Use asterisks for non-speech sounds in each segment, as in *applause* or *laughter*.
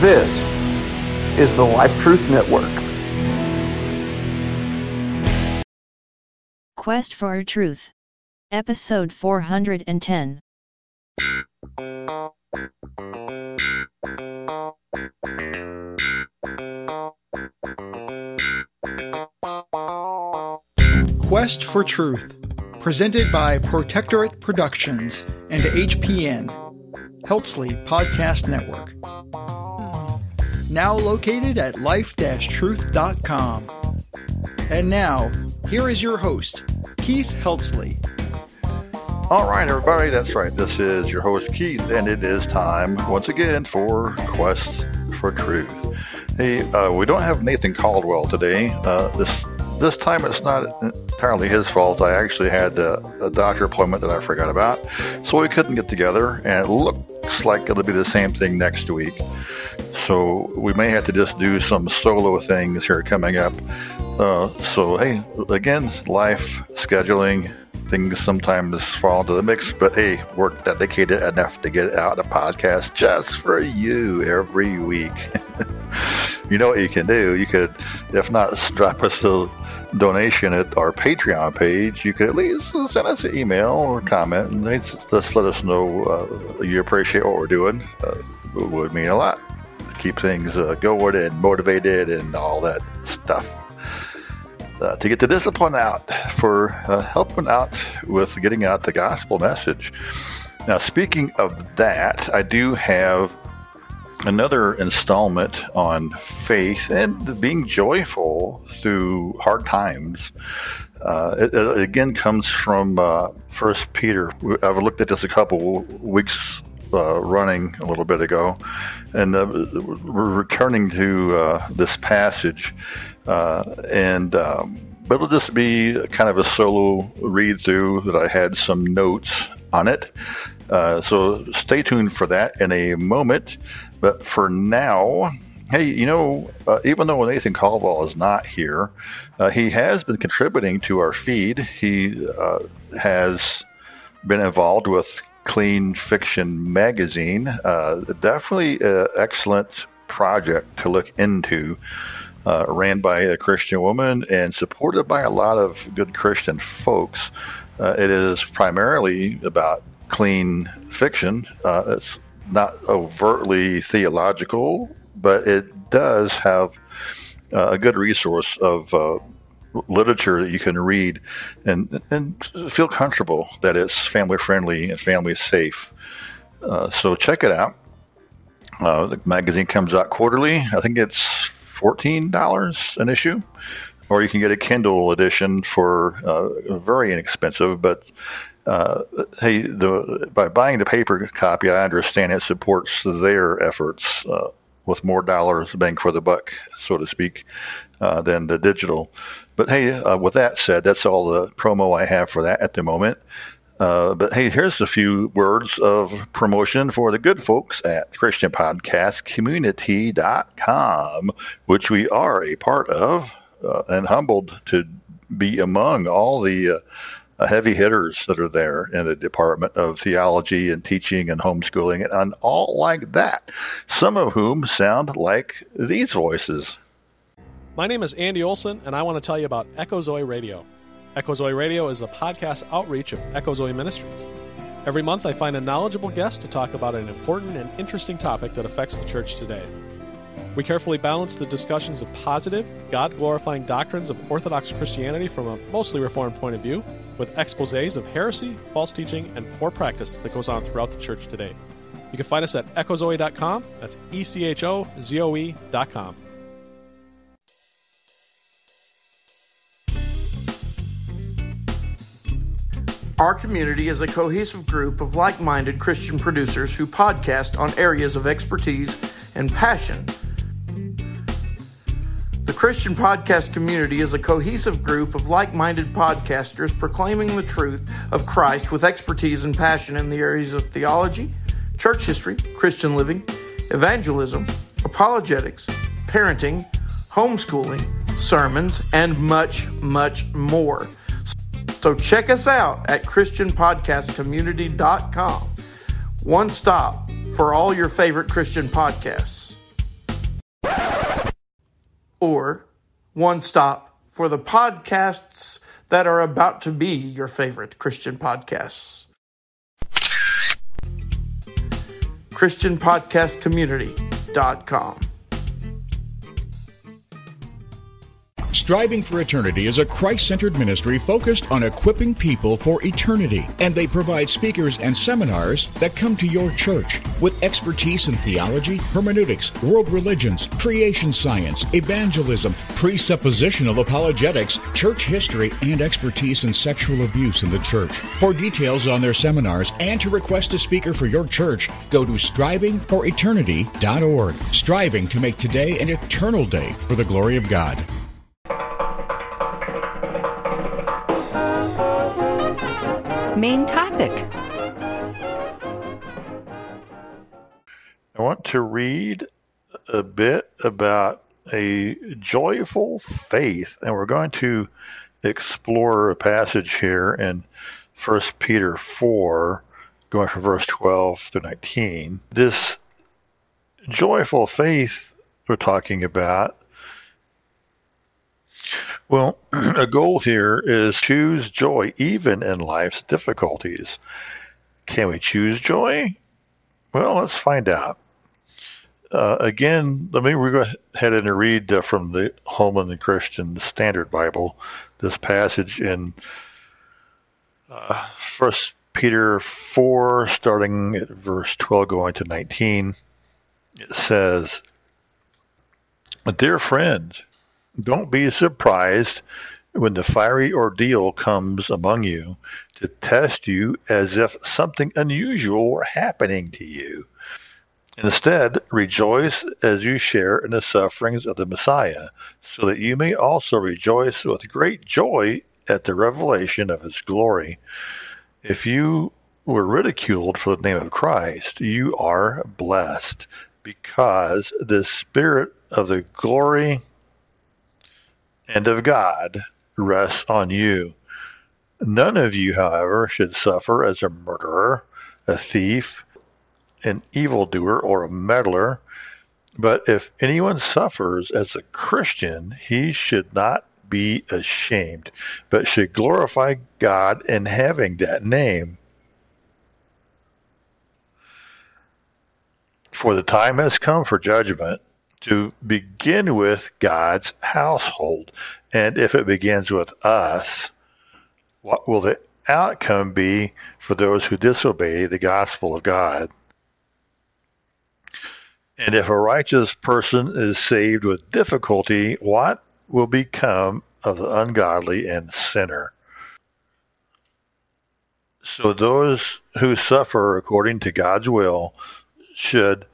This is the Life Truth Network. Quest for Truth. Episode 410. Quest for Truth, presented by Protectorate Productions and HPN, Helpsley Podcast Network. Now located at life-truth.com. And now, here is your host, Keith Helpsley. All right, everybody, that's right. This is your host, Keith, and it is time once again for Quest for Truth. Hey, uh, we don't have Nathan Caldwell today. Uh, this this time it's not entirely his fault. I actually had a, a, doctor appointment that I forgot about, so we couldn't get together, and it looks like it'll be the same thing next week. So we may have to just do some solo things here coming up. Uh, so hey, again, life scheduling things sometimes fall into the mix, but hey, we're dedicated enough to get out a podcast just for you every week. *laughs* you know what you can do? You could, if not, drop us a donation at our Patreon page, you could at least send us an email or comment and just let us know uh, you appreciate what we're doing. Uh, it would mean a lot. Keep things uh, going and motivated and all that stuff. Uh, to get the discipline out for uh, helping out with getting out the gospel message. Now, speaking of that, I do have another installment on faith and being joyful through hard times. Uh, it, it, again comes from uh, First Peter. I've looked at this a couple weeks uh, running a little bit ago, and uh, we're returning to uh, this passage, uh, and um, but it'll just be kind of a solo read through that I had some notes on it. so stay tuned for that in a moment. But for now, hey, you know, uh, even though Nathan Caldwell is not here, uh, he has been contributing to our feed. He uh, has been involved with Clean Fiction Magazine. Uh, definitely excellent project to look into. Uh, ran by a Christian woman and supported by a lot of good Christian folks. Uh, it is primarily about clean fiction. it's not overtly theological, but it does have uh, a good resource of uh, literature that you can read and and feel comfortable that it's family friendly and family safe. Uh, so check it out. Uh, the magazine comes out quarterly. I think it's fourteen dollars an issue, or you can get a Kindle edition for uh, very inexpensive, but uh, hey, the, by buying the paper copy, I understand it supports their efforts uh, with more dollars bang for the buck, so to speak, uh, than the digital. But hey, uh, with that said, that's all the promo I have for that at the moment. Uh, but hey, here's a few words of promotion for the good folks at ChristianPodcastCommunity.com, which we are a part of uh, and humbled to be among all the uh, Uh, heavy hitters that are there in the Department of Theology and Teaching and Homeschooling and all like that, some of whom sound like these voices. My name is Andy Olson, and I want to tell you about Echo Zoe Radio. Echo Zoe Radio is a podcast outreach of Echo Zoe Ministries. Every month, I find a knowledgeable guest to talk about an important and interesting topic that affects the church today. We carefully balance the discussions of positive, God glorifying doctrines of Orthodox Christianity from a mostly Reformed point of view with exposes of heresy, false teaching, and poor practice that goes on throughout the church today. You can find us at echozoe.com. That's E C H O Z O E.com. Our community is a cohesive group of like minded Christian producers who podcast on areas of expertise and passion Christian podcast community is a cohesive group of like minded podcasters proclaiming the truth of Christ with expertise and passion in the areas of theology, church history, Christian living, evangelism, apologetics, parenting, homeschooling, sermons, and much, much more. So check us out at ChristianPodcastCommunity.com. One stop for all your favorite Christian podcasts. Or one stop for the podcasts that are about to be your favorite Christian podcasts. ChristianPodcastCommunity.com. Striving for Eternity is a Christ centered ministry focused on equipping people for eternity, and they provide speakers and seminars that come to your church with expertise in theology, hermeneutics, world religions, creation science, evangelism, presuppositional apologetics, church history, and expertise in sexual abuse in the church. For details on their seminars and to request a speaker for your church, go to strivingforeternity.org. Striving to make today an eternal day for the glory of God. Main topic. I want to read a bit about a joyful faith, and we're going to explore a passage here in 1 Peter 4, going from verse 12 to 19. This joyful faith we're talking about well, *clears throat* a goal here is choose joy even in life's difficulties. Can we choose joy? Well, let's find out. Uh, again, let me go ahead and read uh, from the Holman and Christian Standard Bible this passage in uh, First Peter 4, starting at verse 12, going to 19. It says, Dear friends, don't be surprised when the fiery ordeal comes among you to test you as if something unusual were happening to you. Instead, rejoice as you share in the sufferings of the Messiah, so that you may also rejoice with great joy at the revelation of his glory. If you were ridiculed for the name of Christ, you are blessed, because the Spirit of the glory and of God rests on you. None of you, however, should suffer as a murderer, a thief, an evildoer, or a meddler. But if anyone suffers as a Christian, he should not be ashamed, but should glorify God in having that name. For the time has come for judgment to begin with God's household. And if it begins with us, what will the outcome be for those who disobey the gospel of God? And if a righteous person is saved with difficulty, what will become of the ungodly and sinner? So those who suffer according to God's will should,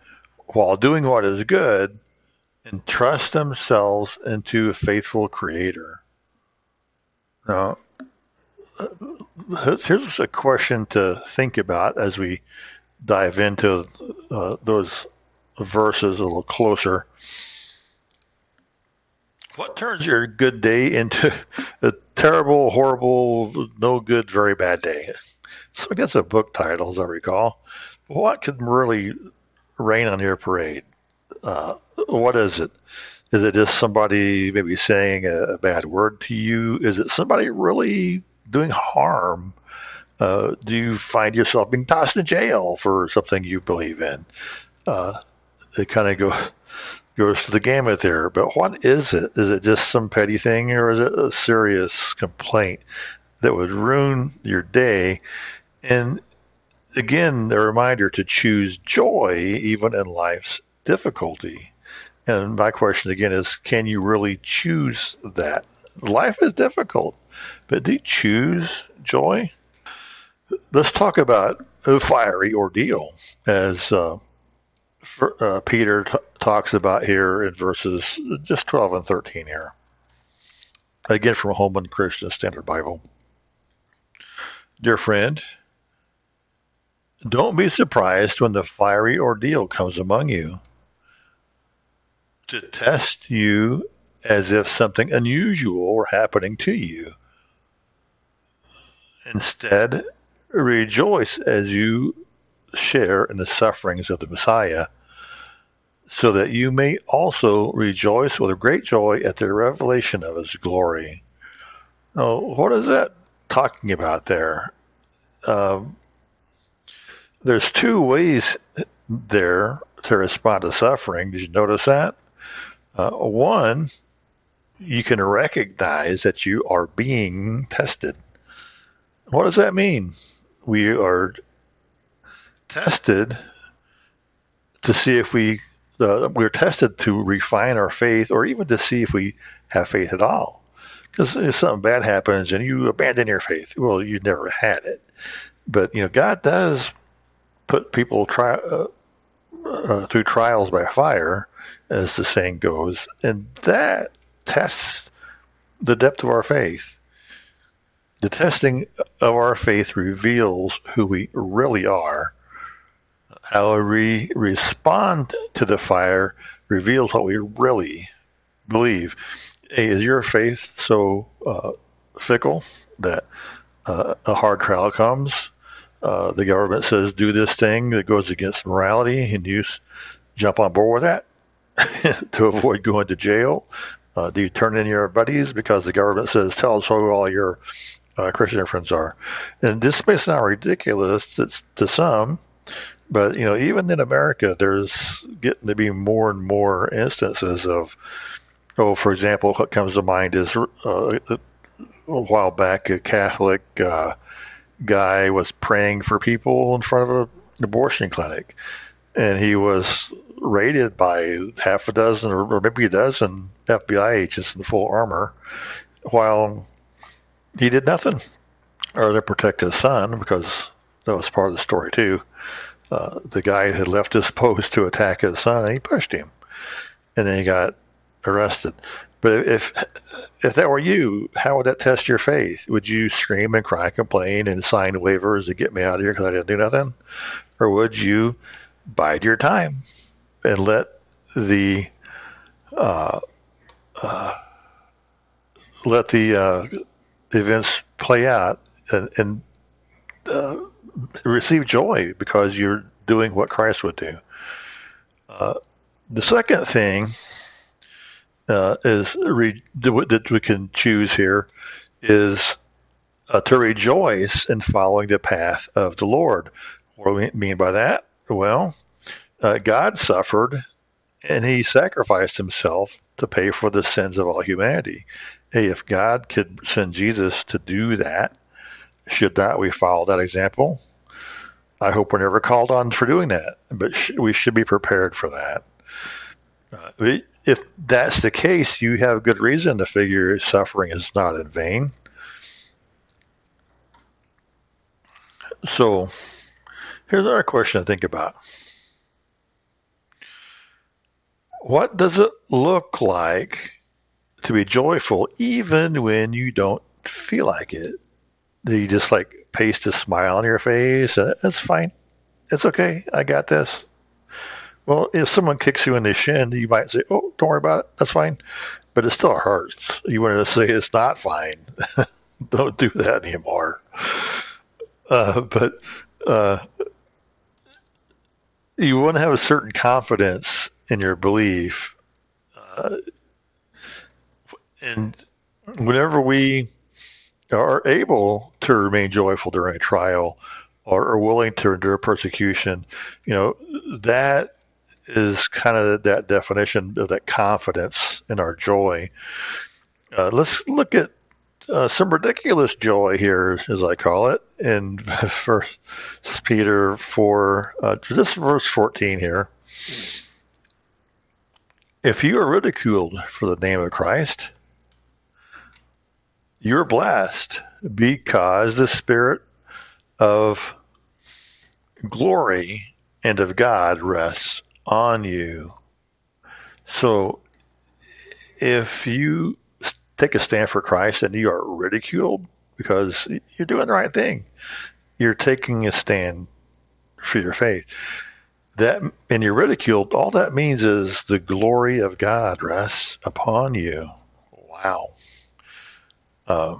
while doing what is good, and trust themselves into a faithful creator. Now, here's a question to think about as we dive into uh, those verses a little closer. What turns your good day into *laughs* a terrible, horrible, no good, very bad day? So I guess a book title, as I recall. What could really rain on your parade? Uh, what is it? Is it just somebody maybe saying a, a bad word to you? Is it somebody really doing harm? Uh, do you find yourself being tossed in jail for something you believe in? Uh, it kind of go, goes to the gamut there. But what is it? Is it just some petty thing, or is it a serious complaint that would ruin your day? And again, the reminder to choose joy even in life's difficulty. And my question again is can you really choose that? Life is difficult, but do you choose joy? Let's talk about a fiery ordeal, as uh, for, uh, Peter t- talks about here in verses just 12 and 13 here. Again, from Holman Christian Standard Bible. Dear friend, don't be surprised when the fiery ordeal comes among you to test you as if something unusual were happening to you. Instead, rejoice as you share in the sufferings of the Messiah, so that you may also rejoice with great joy at the revelation of his glory. Now, what is that talking about there? Um, there's two ways there to respond to suffering. Did you notice that? Uh, one, you can recognize that you are being tested. What does that mean? We are tested to see if we uh, we're tested to refine our faith, or even to see if we have faith at all. Because if something bad happens and you abandon your faith, well, you never had it. But you know, God does put people try uh, uh, through trials by fire, as the saying goes, and that tests the depth of our faith. The testing of our faith reveals who we really are how we respond to the fire reveals what we really believe. Is your faith so uh, fickle that uh, a hard trial comes? Uh, the government says do this thing that goes against morality, and you jump on board with that *laughs* to avoid going to jail. Uh, do you turn in your buddies because the government says tell us who all your uh, Christian friends are? And this may sound ridiculous to, to some, but you know, even in America, there's getting to be more and more instances of, oh, for example, what comes to mind is uh, a while back a Catholic uh, guy was praying for people in front of an abortion clinic, and he was raided by half a dozen or, maybe a dozen FBI agents in full armor, while he did nothing or to protect his son because that was part of the story too uh, the guy had left his *laughs* post to attack his son, and he pushed him, and then he got arrested. But if if that were you, how would that test your faith? Would you scream and cry, and complain, and sign waivers to get me out of here because I didn't do nothing, or would you bide your time and let the uh, uh, let the uh, events play out and, and uh, receive joy because you're doing what Christ would do. Uh, the second thing uh, is re- that we can choose here is to rejoice in following the path of the Lord. What do we mean by that? Well, uh, God suffered and he sacrificed himself to pay for the sins of all humanity. Hey, if God could send Jesus to do that, should not we follow that example? I hope we're never called on for doing that, but sh- we should be prepared for that. Uh, if that's the case, you have good reason to figure suffering is not in vain. So, here's our question to think about. What does it look like to be joyful even when you don't feel like it? Do you just like paste a smile on your face? That's fine. It's okay. I got this. Well, if someone kicks you in the shin, you might say, "Oh, don't worry about it. That's fine," but it still hurts. You want to say it's not fine. *laughs* don't do that anymore. Uh, but uh, you want to have a certain confidence in your belief, uh, and whenever we are able to remain joyful during a trial or are willing to endure persecution, you know, that is kind of that definition of that confidence in our joy. Uh, let's look at uh, some ridiculous joy here, as I call it, in *laughs* First Peter four, uh, this verse fourteen here. If you are ridiculed for the name of Christ, you're blessed because the Spirit of glory and of God rests on you. So if you take a stand for Christ and you are ridiculed because you're doing the right thing, you're taking a stand for your faith. That and you're ridiculed, all that means is the glory of God rests upon you. Wow. Uh,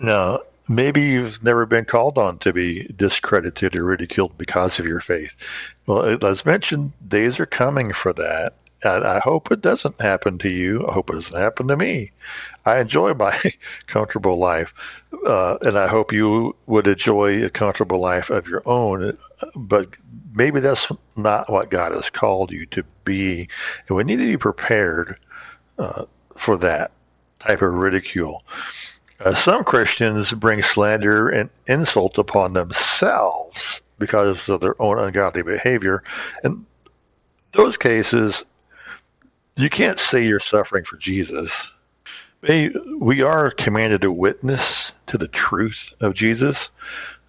now, maybe you've never been called on to be discredited or ridiculed because of your faith. Well, as mentioned, days are coming for that. And I hope it doesn't happen to you. I hope it doesn't happen to me. I enjoy my *laughs* comfortable life, uh, and I hope you would enjoy a comfortable life of your own. But maybe that's not what God has called you to be, and we need to be prepared uh, for that type of ridicule. Uh, some Christians bring slander and insult upon themselves because of their own ungodly behavior. and those cases, you can't say you're suffering for Jesus. We are commanded to witness to the truth of Jesus,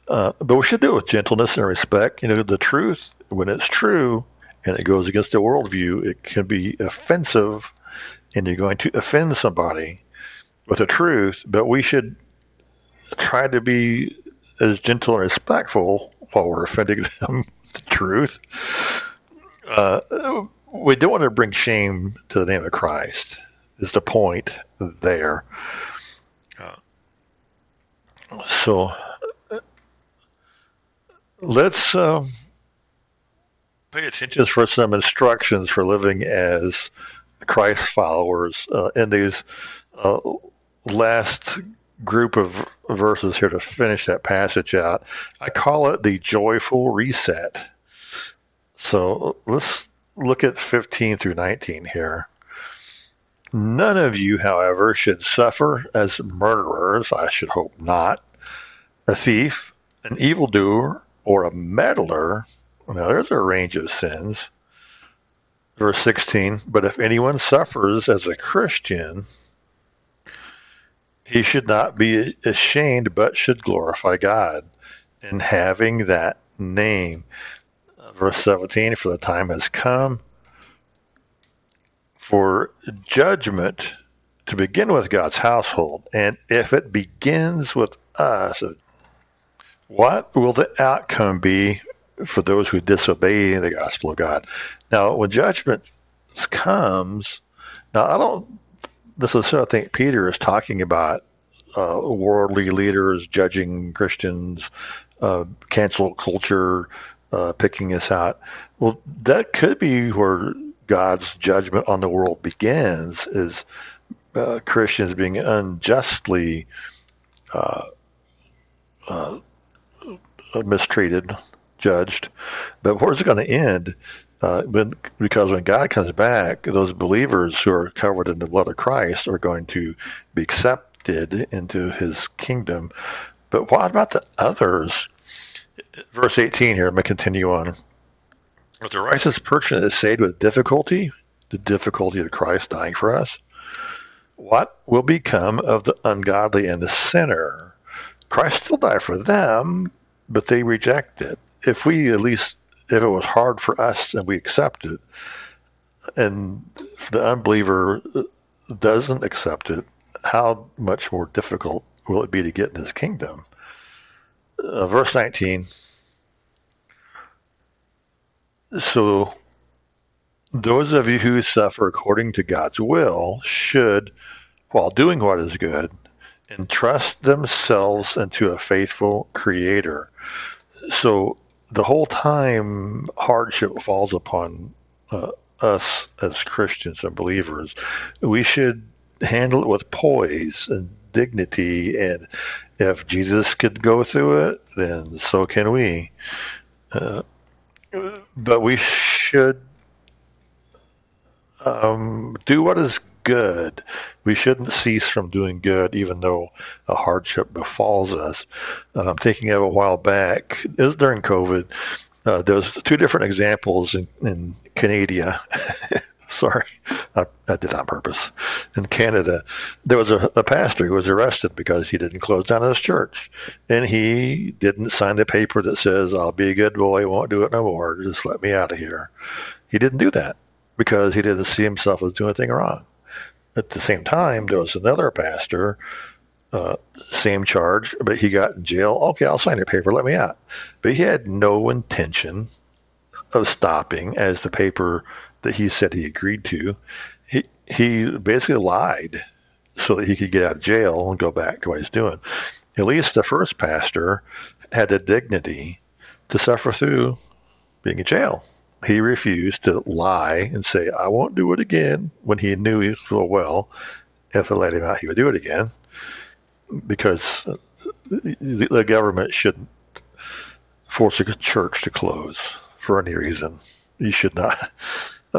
uh, but we should do it with gentleness and respect. You know, the truth, when it's true and it goes against the worldview, it can be offensive and you're going to offend somebody with the truth, but we should try to be as gentle and respectful while we're offending *laughs* them the truth. Uh, we don't want to bring shame to the name of Christ. Is the point there? Uh, so let's uh, pay attention for some instructions for living as Christ followers uh, in these uh, last group of verses here to finish that passage out. I call it the joyful reset. So let's look at 15 through 19 here. None of you, however, should suffer as murderers, I should hope not, a thief, an evildoer, or a meddler. Now, there's a range of sins. Verse 16, but if anyone suffers as a Christian, he should not be ashamed, but should glorify God in having that name. Verse 17, for the time has come for judgment to begin with God's household. And if it begins with us, what will the outcome be for those who disobey the gospel of God? Now, when judgment comes, now I don't necessarily think Peter is talking about uh, worldly leaders judging Christians, uh, cancel culture, uh, picking us out. Well, that could be where God's judgment on the world begins, is uh, Christians being unjustly uh, uh, mistreated, judged. But where's it going to end? Uh, because when God comes back, those believers who are covered in the blood of Christ are going to be accepted into his kingdom. But what about the others? Verse 18 here, I'm going to continue on. If the righteous person is saved with difficulty, the difficulty of Christ dying for us, what will become of the ungodly and the sinner? Christ still died for them, but they reject it. If we at least if it was hard for us and we accept it, and the unbeliever doesn't accept it, how much more difficult will it be to get in his kingdom? Uh, verse 19. So, those of you who suffer according to God's will should, while doing what is good, entrust themselves into a faithful Creator. So, the whole time hardship falls upon uh, us as Christians and believers, we should handle it with poise and dignity. And if Jesus could go through it, then so can we. Uh, but we should um, do what is good. We shouldn't cease from doing good, even though a hardship befalls us. I'm thinking of a while back, was during COVID. Uh, there was two different examples in, in Canada. *laughs* *laughs* Sorry, I, I, did on purpose. In Canada, there was a, a pastor who was arrested because he didn't close down his church, and he didn't sign the paper that says "I'll be a good boy, won't do it no more, just let me out of here." He didn't do that because he didn't see himself as doing anything wrong. At the same time, there was another pastor, uh, same charge, but he got in jail. Okay, I'll sign your paper, let me out. But he had no intention of stopping as the paper that he said he agreed to. He he basically lied so that he could get out of jail and go back to what he's doing. at least the first pastor had the dignity to suffer through being in jail. He refused to lie and say, I won't do it again, when he knew full well if they let him out, he would do it again because the government shouldn't force a church to close for any reason. You should not,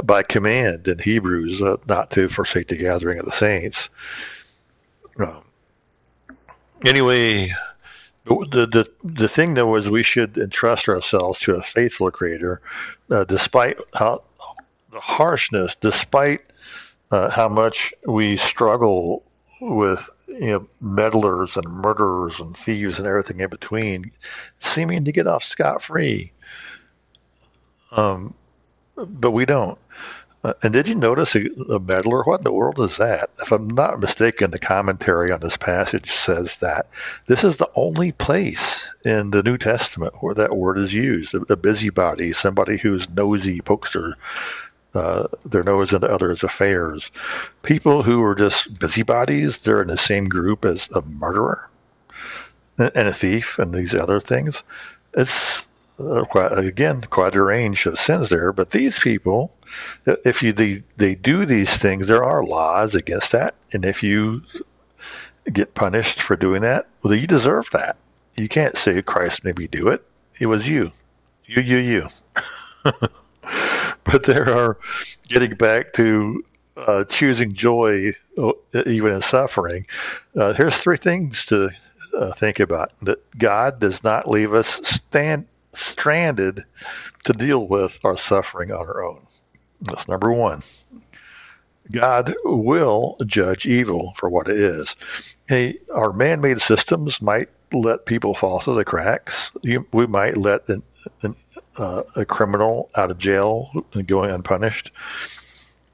by command in Hebrews, uh, not to forsake the gathering of the saints. Um, anyway, the, the the thing though is we should entrust ourselves to a faithful Creator, uh, despite how the harshness, despite uh, how much we struggle with you know meddlers and murderers and thieves and everything in between, seeming to get off scot free. Um, but we don't. Uh, and did you notice a, meddler? What in the world is that? If I'm not mistaken, the commentary on this passage says that this is the only place in the New Testament where that word is used. A, a busybody, somebody who's nosy, pokes their, uh, their nose into others' affairs. People who are just busybodies, they're in the same group as a murderer and a thief and these other things. It's uh, quite, again quite a range of sins there. But these people, if you they, they do these things, there are laws against that, and if you get punished for doing that, well, you deserve that. You can't say Christ made me do it. It was you, you, you, you. *laughs* but there are getting back to uh, choosing joy uh, even in suffering. Uh, here's three things to uh, think about: that God does not leave us stand stranded to deal with our suffering on our own. That's number one. God will judge evil for what it is. Hey, our man made systems might let people fall through the cracks. we might let an, an, uh, a criminal out of jail and going unpunished.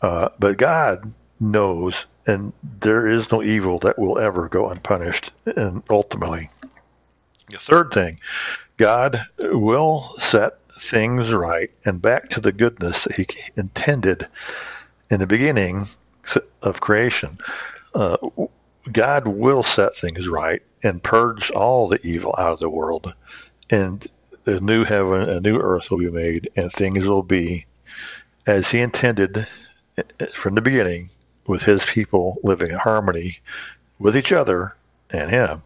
Uh, but God knows, and there is no evil that will ever go unpunished. And ultimately, the third thing, God will set things right and back to the goodness that He intended in the beginning of creation. Uh, God will set things right and purge all the evil out of the world, and a new heaven, and a new earth will be made, and things will be as He intended from the beginning, with His people living in harmony with each other and Him.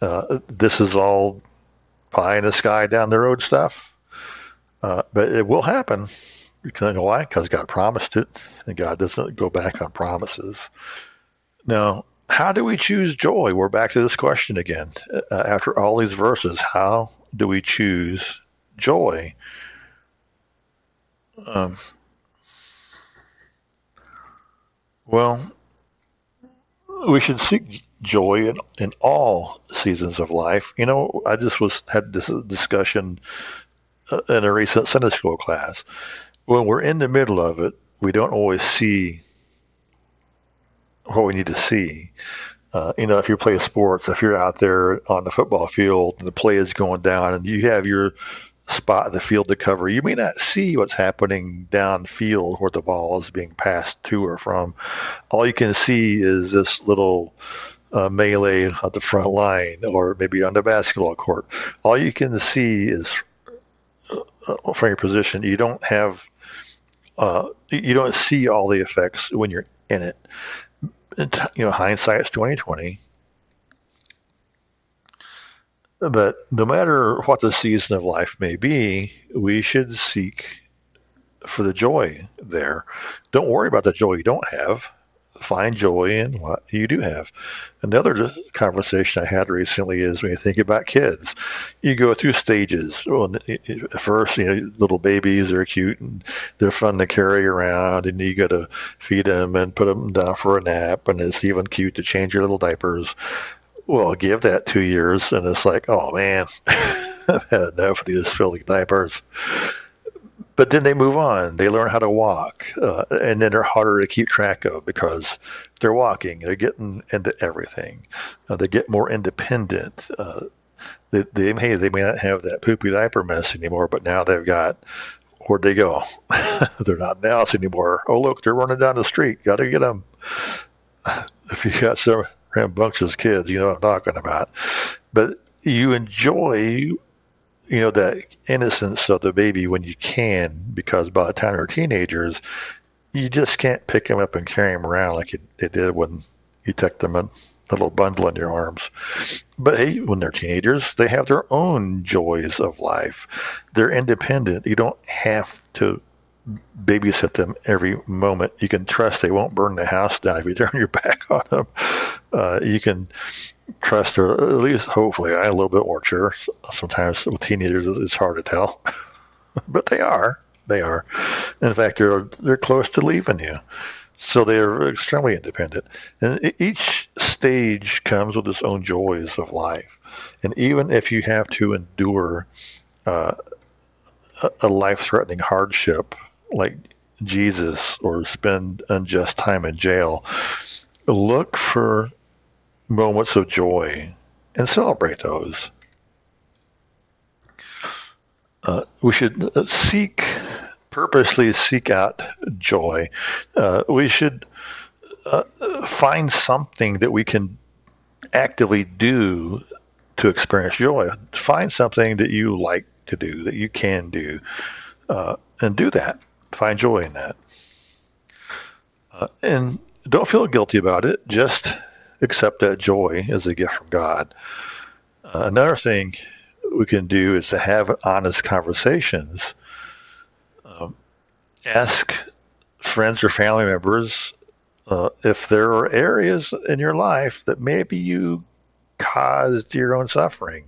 Uh, this is all pie in the sky down the road stuff. Uh, but it will happen. Because you know why? Because God promised it, and God doesn't go back on promises. Now, how do we choose joy? We're back to this question again. Uh, after all these verses, how do we choose joy? Um, well, we should seek joy in, in all seasons of life. You know, I just was had this discussion uh, in a recent Sunday school class. When we're in the middle of it, we don't always see what we need to see. Uh, you know, if you play sports, if you're out there on the football field and the play is going down and you have your spot in the field to cover. You may not see what's happening downfield where the ball is being passed to or from. All you can see is this little uh, melee at the front line or maybe on the basketball court. All you can see is uh, from your position. You don't have, uh, you don't see all the effects when you're in it. You know, hindsight's twenty twenty. But no matter what the season of life may be, we should seek for the joy there. Don't worry about the joy you don't have. Find joy in what you do have. Another conversation I had recently is when you think about kids, you go through stages. Well, first, you know, little babies are cute and they're fun to carry around, and you got to feed them and put them down for a nap, and it's even cute to change your little diapers well, give that two years, and it's like, oh man, *laughs* I've had enough of these filthy diapers. But then they move on. They learn how to walk, uh, and then they're harder to keep track of because they're walking. They're getting into everything. Uh, they get more independent. Uh, they, they may they may not have that poopy diaper mess anymore, but now they've got where'd they go? *laughs* they're not in the house anymore. Oh look, they're running down the street. Got to get them. *laughs* If you got some rambunctious kids, you know what I'm talking about. But you enjoy, you know, that innocence of the baby when you can, because by the time they're teenagers, you just can't pick them up and carry them around like it, did when you took them in a little bundle in your arms. But hey, when they're teenagers, they have their own joys of life. They're independent. You don't have to babysit them every moment. You can trust they won't burn the house down if you *laughs* turn your back on them. Uh, you can trust, her, at least hopefully, I'm a little bit more sure. Sometimes with teenagers, it's hard to tell, *laughs* but they are. They are. In fact, they're they're close to leaving you, so they are extremely independent. And each stage comes with its own joys of life, and even if you have to endure uh, a life-threatening hardship like Jesus or spend unjust time in jail, look for moments of joy and celebrate those. Uh, we should seek, purposely seek out joy. Uh, we should uh, find something that we can actively do to experience joy. Find something that you like to do, that you can do, uh, and do that find joy in that. Uh, and don't feel guilty about it. Just accept that joy as a gift from God. Uh, another thing we can do is to have honest conversations. Um, ask friends or family members uh, if there are areas in your life that maybe you caused your own suffering.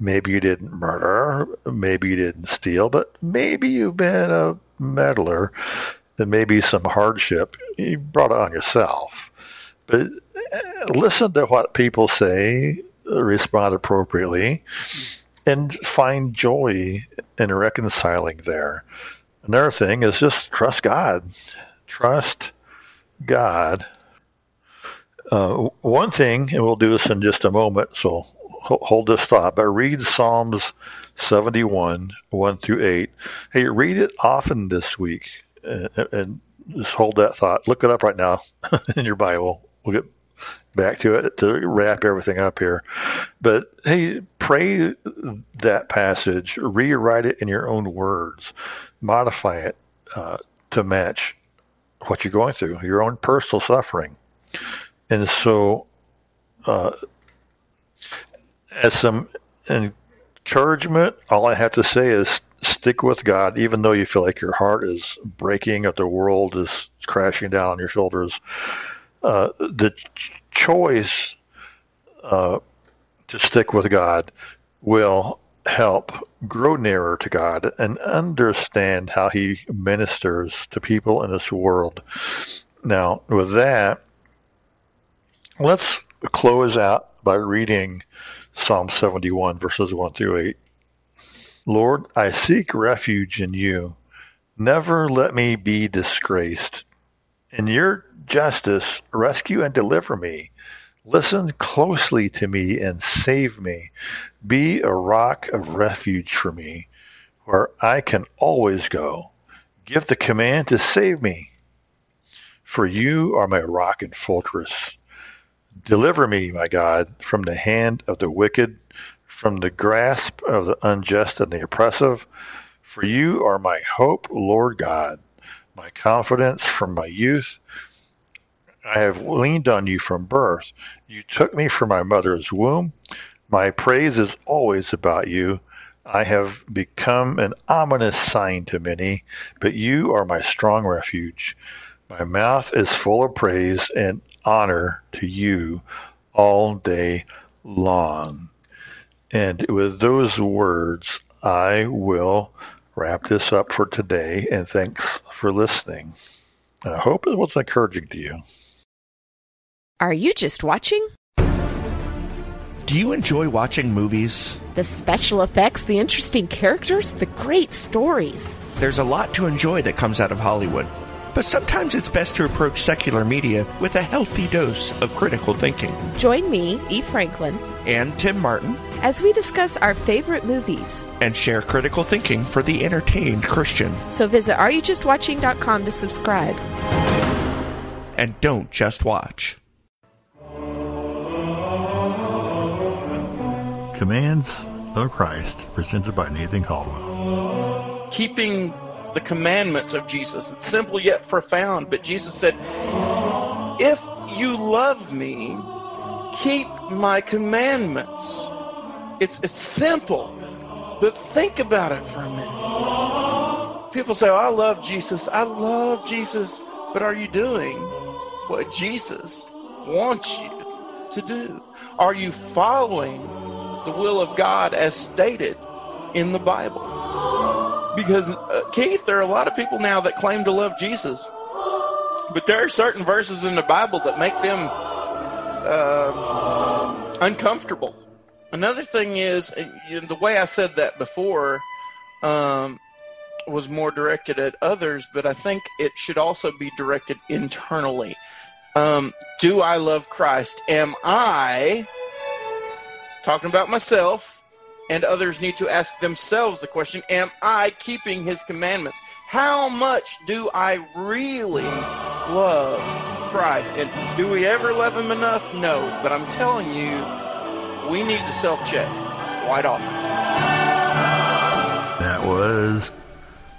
Maybe you didn't murder, maybe you didn't steal, but maybe you've been a meddler, then maybe some hardship. You brought it on yourself. But listen to what people say, respond appropriately, and find joy in reconciling there. Another thing is just trust God. Trust God. Uh, one thing, and we'll do this in just a moment, so hold this thought, but read Psalms 71, 1 through 8. Hey, read it often this week and, and just hold that thought. Look it up right now *laughs* in your Bible. We'll get back to it to wrap everything up here. But hey, pray that passage, rewrite it in your own words, modify it uh, to match what you're going through, your own personal suffering. And so, uh, as some encouragement, all I have to say is stick with God, even though you feel like your heart is breaking, or the world is crashing down on your shoulders. Uh, the ch- choice uh, to stick with God will help grow nearer to God and understand how He ministers to people in this world. Now, with that, let's close out by reading Psalm 71, verses 1 through 8. Lord, I seek refuge in you. Never let me be disgraced. In your justice, rescue and deliver me. Listen closely to me and save me. Be a rock of refuge for me, where I can always go. Give the command to save me. For you are my rock and fortress. Deliver me, my God, from the hand of the wicked, from the grasp of the unjust and the oppressive. For you are my hope, Lord God, my confidence from my youth. I have leaned on you from birth. You took me from my mother's womb. My praise is always about you. I have become an ominous sign to many, but you are my strong refuge. My mouth is full of praise and honor to you all day long. And with those words, I will wrap this up for today. And thanks for listening. And I hope it was encouraging to you. Are you just watching? Do you enjoy watching movies? The special effects, the interesting characters, the great stories. There's a lot to enjoy that comes out of Hollywood. But sometimes it's best to approach secular media with a healthy dose of critical thinking. Join me, E. Franklin, and Tim Martin as we discuss our favorite movies and share critical thinking for the entertained Christian. So visit areyoujustwatching.com to subscribe. And don't just watch. Commands of Christ, presented by Nathan Caldwell. Keeping the commandments of Jesus. It's simple yet profound, but Jesus said, If you love me, keep my commandments. It's, it's simple, but think about it for a minute. People say, oh, I love Jesus. I love Jesus. But are you doing what Jesus wants you to do? Are you following the will of God as stated in the Bible? Because, uh, Keith, there are a lot of people now that claim to love Jesus, but there are certain verses in the Bible that make them uh, uncomfortable. Another thing is, the way I said that before um, was more directed at others, but I think it should also be directed internally. Um, do I love Christ? Am I talking about myself? And others need to ask themselves the question Am I keeping his commandments? How much do I really love Christ? And do we ever love him enough? No. But I'm telling you, we need to self check quite often. That was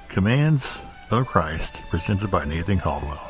Commands of Christ, presented by Nathan Caldwell.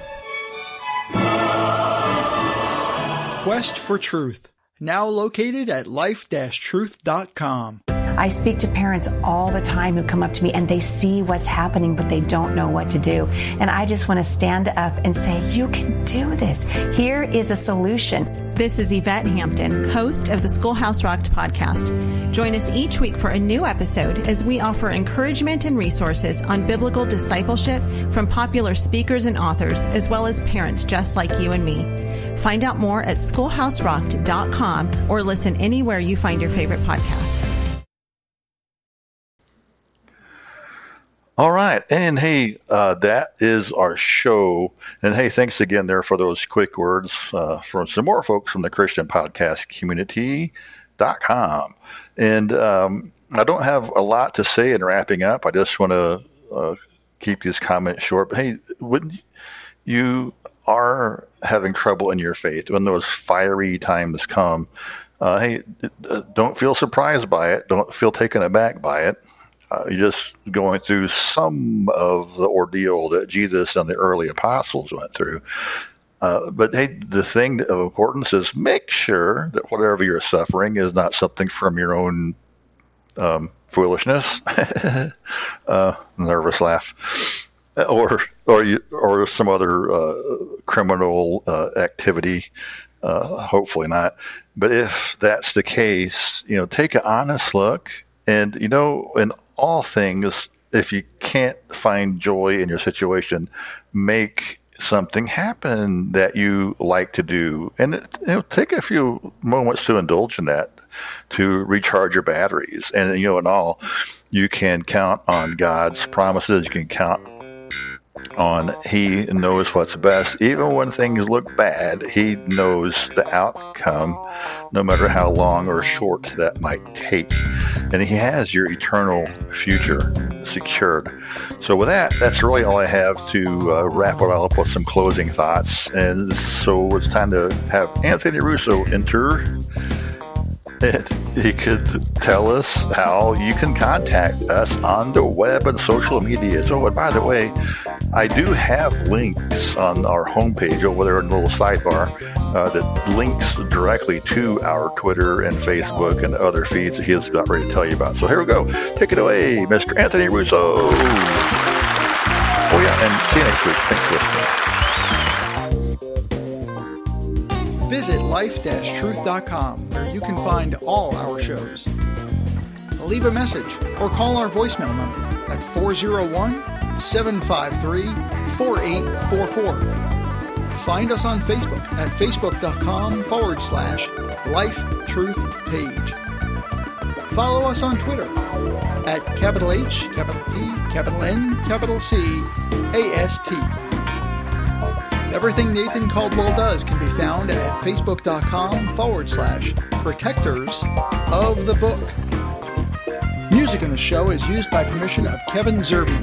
Quest for Truth, now located at life-truth.com. I speak to parents all the time who come up to me and they see what's happening, but they don't know what to do. And I just want to stand up and say, you can do this. Here is a solution. This is Yvette Hampton, host of the Schoolhouse Rocked podcast. Join us each week for a new episode as we offer encouragement and resources on biblical discipleship from popular speakers and authors, as well as parents just like you and me. Find out more at schoolhouserocked.com or listen anywhere you find your favorite podcast. All right. And hey, uh, that is our show. And hey, thanks again there for those quick words uh, from some more folks from the Christian podcast community.com. And um, I don't have a lot to say in wrapping up. I just want to uh, keep these comments short. But hey, when you are having trouble in your faith, when those fiery times come, uh, hey, don't feel surprised by it. Don't feel taken aback by it uh, you're just going through some of the ordeal that Jesus and the early apostles went through. Uh, but hey, the thing of importance is make sure that whatever you're suffering is not something from your own um, foolishness, *laughs* uh, nervous laugh, or or you, or some other uh, criminal uh, activity. Uh, hopefully not. But if that's the case, you know, take an honest look, and you know, in all things, if you can't find joy in your situation, make something happen that you like to do, and it, know, take a few moments to indulge in that, to recharge your batteries, and you know, in all, you can count on God's promises. You can count on he knows what's best. Even when things look bad, he knows the outcome, no matter how long or short that might take. And he has your eternal future secured. So, with that, that's really all I have to uh, wrap it all up with some closing thoughts. And so it's time to have Anthony Russo enter and he could tell us how you can contact us on the web and social media. So, and by the way, I do have links on our homepage over there in the little sidebar uh, that links directly to our Twitter and Facebook and other feeds that he is about ready to tell you about. So here we go. Take it away, Mr. Anthony Russo. Oh, yeah, and see you next week. Thanks for listening. Visit life-truth.com where you can find all our shows. Leave a message or call our voicemail number at 401 753 4844. Find us on Facebook at facebook.com forward slash life truth page. Follow us on Twitter at capital H, capital P, capital N, capital C, A S T. Everything Nathan Caldwell does can be found at facebook.com forward slash protectors of the book. Music in the show is used by permission of Kevin Zerby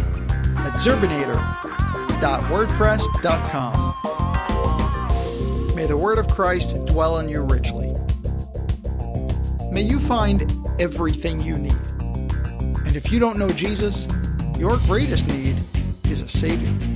at zerbinator.wordpress.com. May the word of Christ dwell in you richly. May you find everything you need. And if you don't know Jesus, your greatest need is a Savior.